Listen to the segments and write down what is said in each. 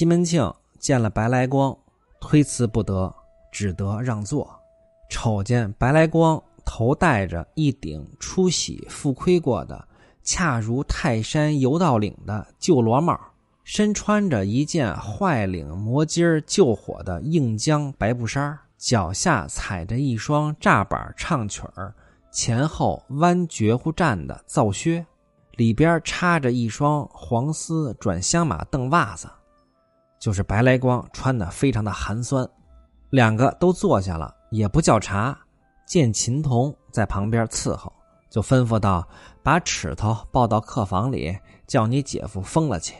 西门庆见了白来光，推辞不得，只得让座。瞅见白来光头戴着一顶出洗复盔过的，恰如泰山游道岭的旧罗帽，身穿着一件坏领磨襟儿救火的硬浆白布衫，脚下踩着一双炸板唱曲儿、前后弯绝乎站的皂靴，里边插着一双黄丝转香马蹬袜子。就是白来光穿的非常的寒酸，两个都坐下了，也不叫茶。见秦童在旁边伺候，就吩咐道：“把尺头抱到客房里，叫你姐夫封了去。”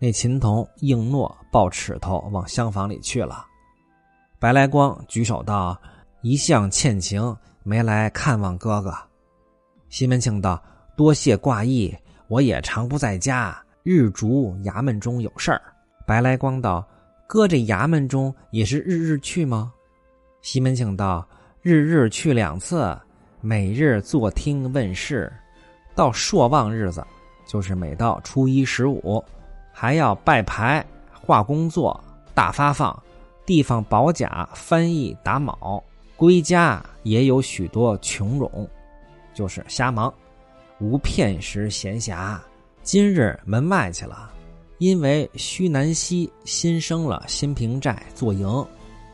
那秦童应诺，抱尺头往厢房里去了。白来光举手道：“一向欠情，没来看望哥哥。”西门庆道：“多谢挂意，我也常不在家，日逐衙门中有事儿。”白来光道：“哥这衙门中也是日日去吗？”西门庆道：“日日去两次，每日坐听问事。到朔望日子，就是每到初一十五，还要拜牌、画工作、大发放、地方保甲、翻译、打卯。归家也有许多穷冗，就是瞎忙，无片时闲暇。今日门外去了。”因为虚南溪新生了新平寨做营，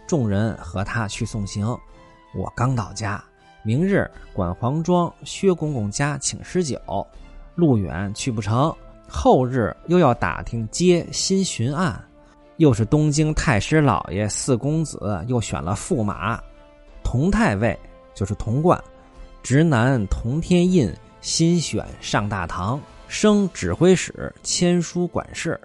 众人和他去送行。我刚到家，明日管黄庄薛公公家请吃酒，路远去不成。后日又要打听接新巡案，又是东京太师老爷四公子又选了驸马，同太尉就是童贯，直男同天印新选上大堂。升指挥使，签书管事，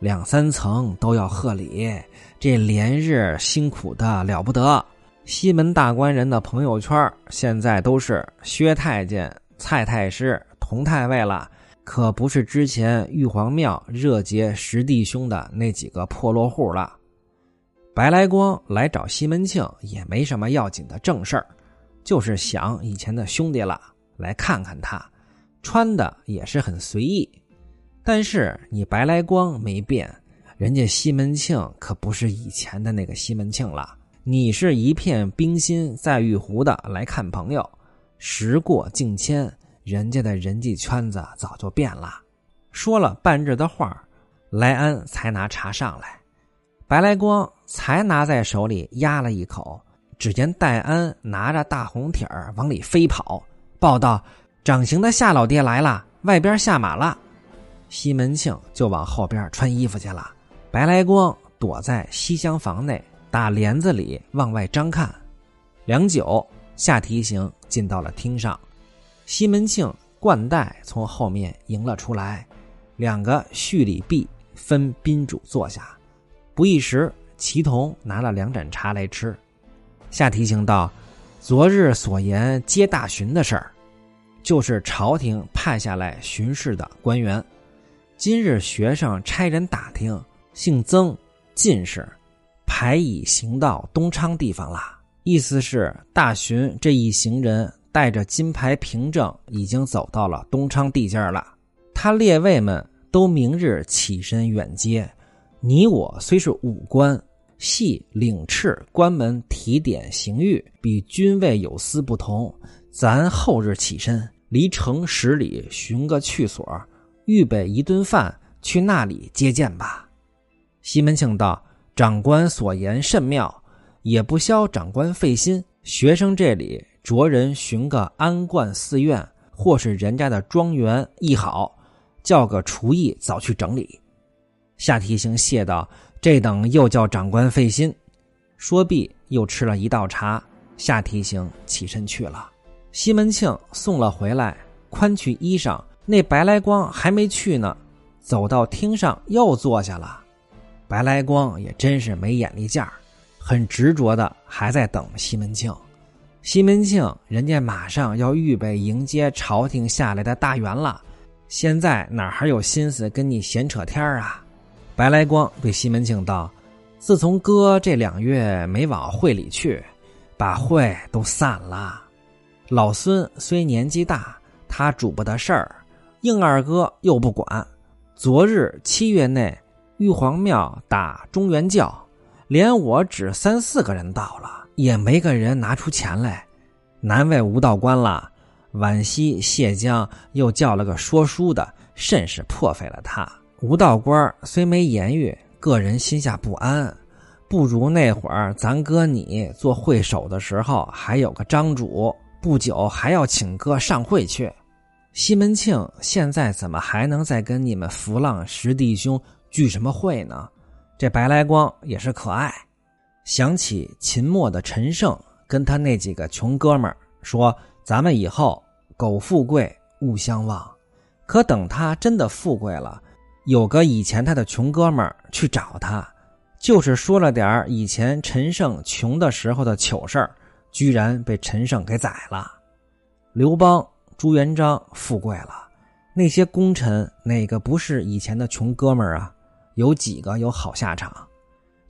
两三层都要贺礼。这连日辛苦的了不得。西门大官人的朋友圈现在都是薛太监、蔡太师、童太尉了，可不是之前玉皇庙热结十弟兄的那几个破落户了。白来光来找西门庆也没什么要紧的正事儿，就是想以前的兄弟了，来看看他。穿的也是很随意，但是你白来光没变，人家西门庆可不是以前的那个西门庆了。你是一片冰心在玉壶的来看朋友，时过境迁，人家的人际圈子早就变了。说了半日的话，来安才拿茶上来，白来光才拿在手里压了一口，只见戴安拿着大红帖儿往里飞跑，报道。掌刑的夏老爹来了，外边下马了。西门庆就往后边穿衣服去了。白来光躲在西厢房内大帘子里往外张看。良久，夏提刑进到了厅上，西门庆、冠带从后面迎了出来，两个叙礼毕，分宾主坐下。不一时，齐同拿了两盏茶来吃。夏提刑道：“昨日所言皆大巡的事儿。”就是朝廷派下来巡视的官员，今日学生差人打听，姓曾，进士，排已行到东昌地方了。意思是大巡这一行人带着金牌凭证，已经走到了东昌地界了。他列位们都明日起身远接。你我虽是武官，系领敕关门提点刑狱，比军位有司不同。咱后日起身，离城十里寻个去所，预备一顿饭，去那里接见吧。西门庆道：“长官所言甚妙，也不消长官费心。学生这里着人寻个安观寺院，或是人家的庄园亦好，叫个厨艺早去整理。”夏提刑谢道：“这等又叫长官费心。”说毕，又吃了一道茶。夏提刑起身去了。西门庆送了回来，宽去衣裳。那白来光还没去呢，走到厅上又坐下了。白来光也真是没眼力见儿，很执着的还在等西门庆。西门庆人家马上要预备迎接朝廷下来的大员了，现在哪还有心思跟你闲扯天儿啊？白来光对西门庆道：“自从哥这两月没往会里去，把会都散了。”老孙虽年纪大，他主不得事儿，应二哥又不管。昨日七月内，玉皇庙打中原教，连我只三四个人到了，也没个人拿出钱来，难为吴道官了。惋惜谢江又叫了个说书的，甚是破费了他。吴道官虽没言语，个人心下不安。不如那会儿咱哥你做会首的时候，还有个张主，不久还要请哥上会去。西门庆现在怎么还能再跟你们浮浪十弟兄聚什么会呢？这白来光也是可爱。想起秦末的陈胜跟他那几个穷哥们儿说：“咱们以后苟富贵勿相忘。”可等他真的富贵了，有个以前他的穷哥们儿去找他。就是说了点以前陈胜穷的时候的糗事居然被陈胜给宰了。刘邦、朱元璋富贵了，那些功臣哪个不是以前的穷哥们儿啊？有几个有好下场？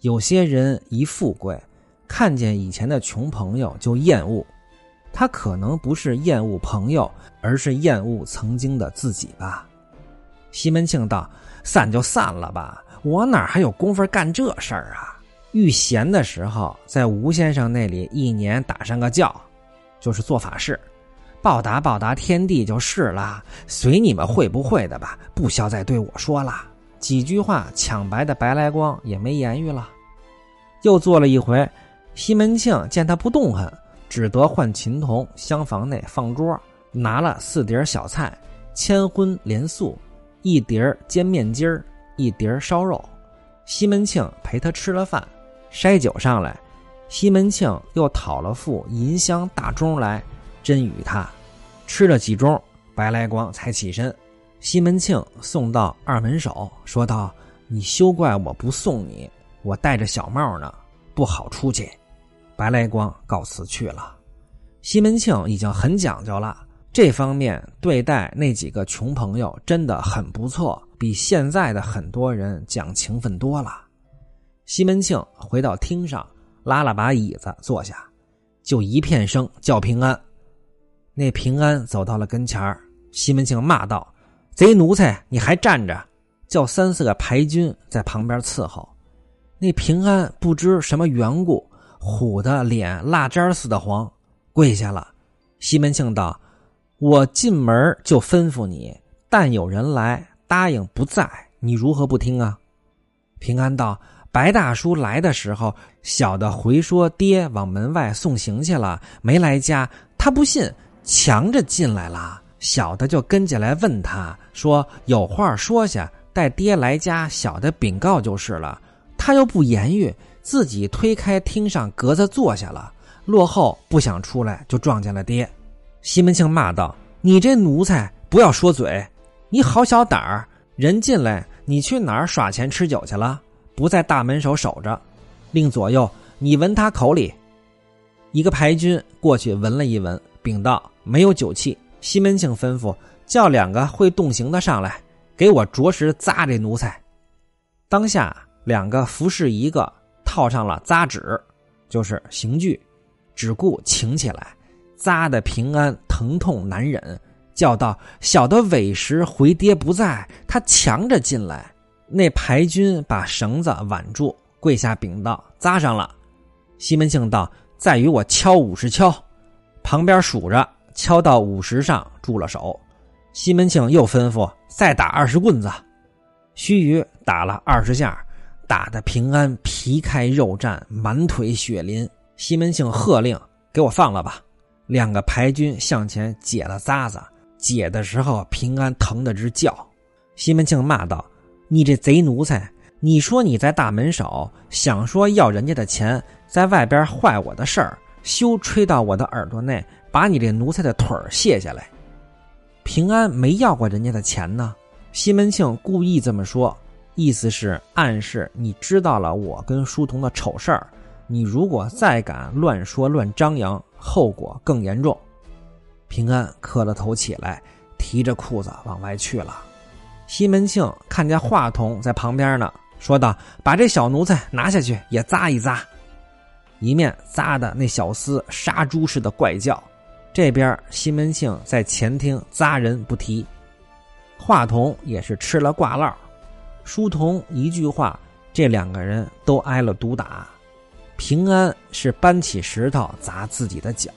有些人一富贵，看见以前的穷朋友就厌恶，他可能不是厌恶朋友，而是厌恶曾经的自己吧。西门庆道：“散就散了吧。”我哪还有功夫干这事儿啊？遇闲的时候，在吴先生那里一年打上个教，就是做法事，报答报答天地就是了。随你们会不会的吧，不需要再对我说了。几句话抢白的白来光也没言语了。又做了一回，西门庆见他不动弹，只得唤秦童厢房内放桌，拿了四碟小菜，千荤连素，一碟煎面筋儿。一碟烧肉，西门庆陪他吃了饭，筛酒上来，西门庆又讨了副银香大盅来斟与他，吃了几盅，白来光才起身。西门庆送到二门首，说道：“你休怪我不送你，我戴着小帽呢，不好出去。”白来光告辞去了。西门庆已经很讲究了。这方面对待那几个穷朋友真的很不错，比现在的很多人讲情分多了。西门庆回到厅上，拉了把椅子坐下，就一片声叫平安。那平安走到了跟前儿西门庆骂道：“贼奴才，你还站着！”叫三四个排军在旁边伺候。那平安不知什么缘故，唬得脸蜡渣似的黄，跪下了。西门庆道。我进门就吩咐你，但有人来，答应不在，你如何不听啊？平安道：“白大叔来的时候，小的回说爹往门外送行去了，没来家。他不信，强着进来了。小的就跟进来问他说有话说下，待爹来家，小的禀告就是了。他又不言语，自己推开厅上格子坐下了。落后不想出来，就撞见了爹。”西门庆骂道：“你这奴才，不要说嘴！你好小胆儿，人进来，你去哪儿耍钱吃酒去了？不在大门首守着，令左右，你闻他口里。”一个排军过去闻了一闻，禀道：“没有酒气。”西门庆吩咐叫两个会动刑的上来，给我着实扎这奴才。当下两个服侍一个，套上了扎纸，就是刑具，只顾请起来。扎的平安疼痛难忍，叫道：“小的委实回爹不在，他强着进来。”那排军把绳子挽住，跪下禀道：“扎上了。”西门庆道：“再与我敲五十敲。”旁边数着，敲到五十上，住了手。西门庆又吩咐：“再打二十棍子。”须臾打了二十下，打得平安皮开肉绽，满腿血淋。西门庆喝令：“给我放了吧！”两个排军向前解了扎子，解的时候平安疼得直叫。西门庆骂道：“你这贼奴才！你说你在大门首，想说要人家的钱，在外边坏我的事儿，休吹到我的耳朵内，把你这奴才的腿儿卸下来。”平安没要过人家的钱呢。西门庆故意这么说，意思是暗示你知道了我跟书童的丑事儿，你如果再敢乱说乱张扬。后果更严重。平安磕了头起来，提着裤子往外去了。西门庆看见华童在旁边呢，说道：“把这小奴才拿下去，也扎一扎。”一面扎的那小厮杀猪似的怪叫。这边西门庆在前厅扎人不提。华童也是吃了挂烙。书童一句话，这两个人都挨了毒打。平安是搬起石头砸自己的脚，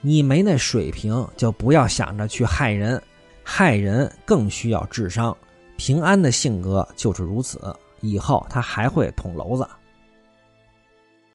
你没那水平，就不要想着去害人，害人更需要智商。平安的性格就是如此，以后他还会捅娄子。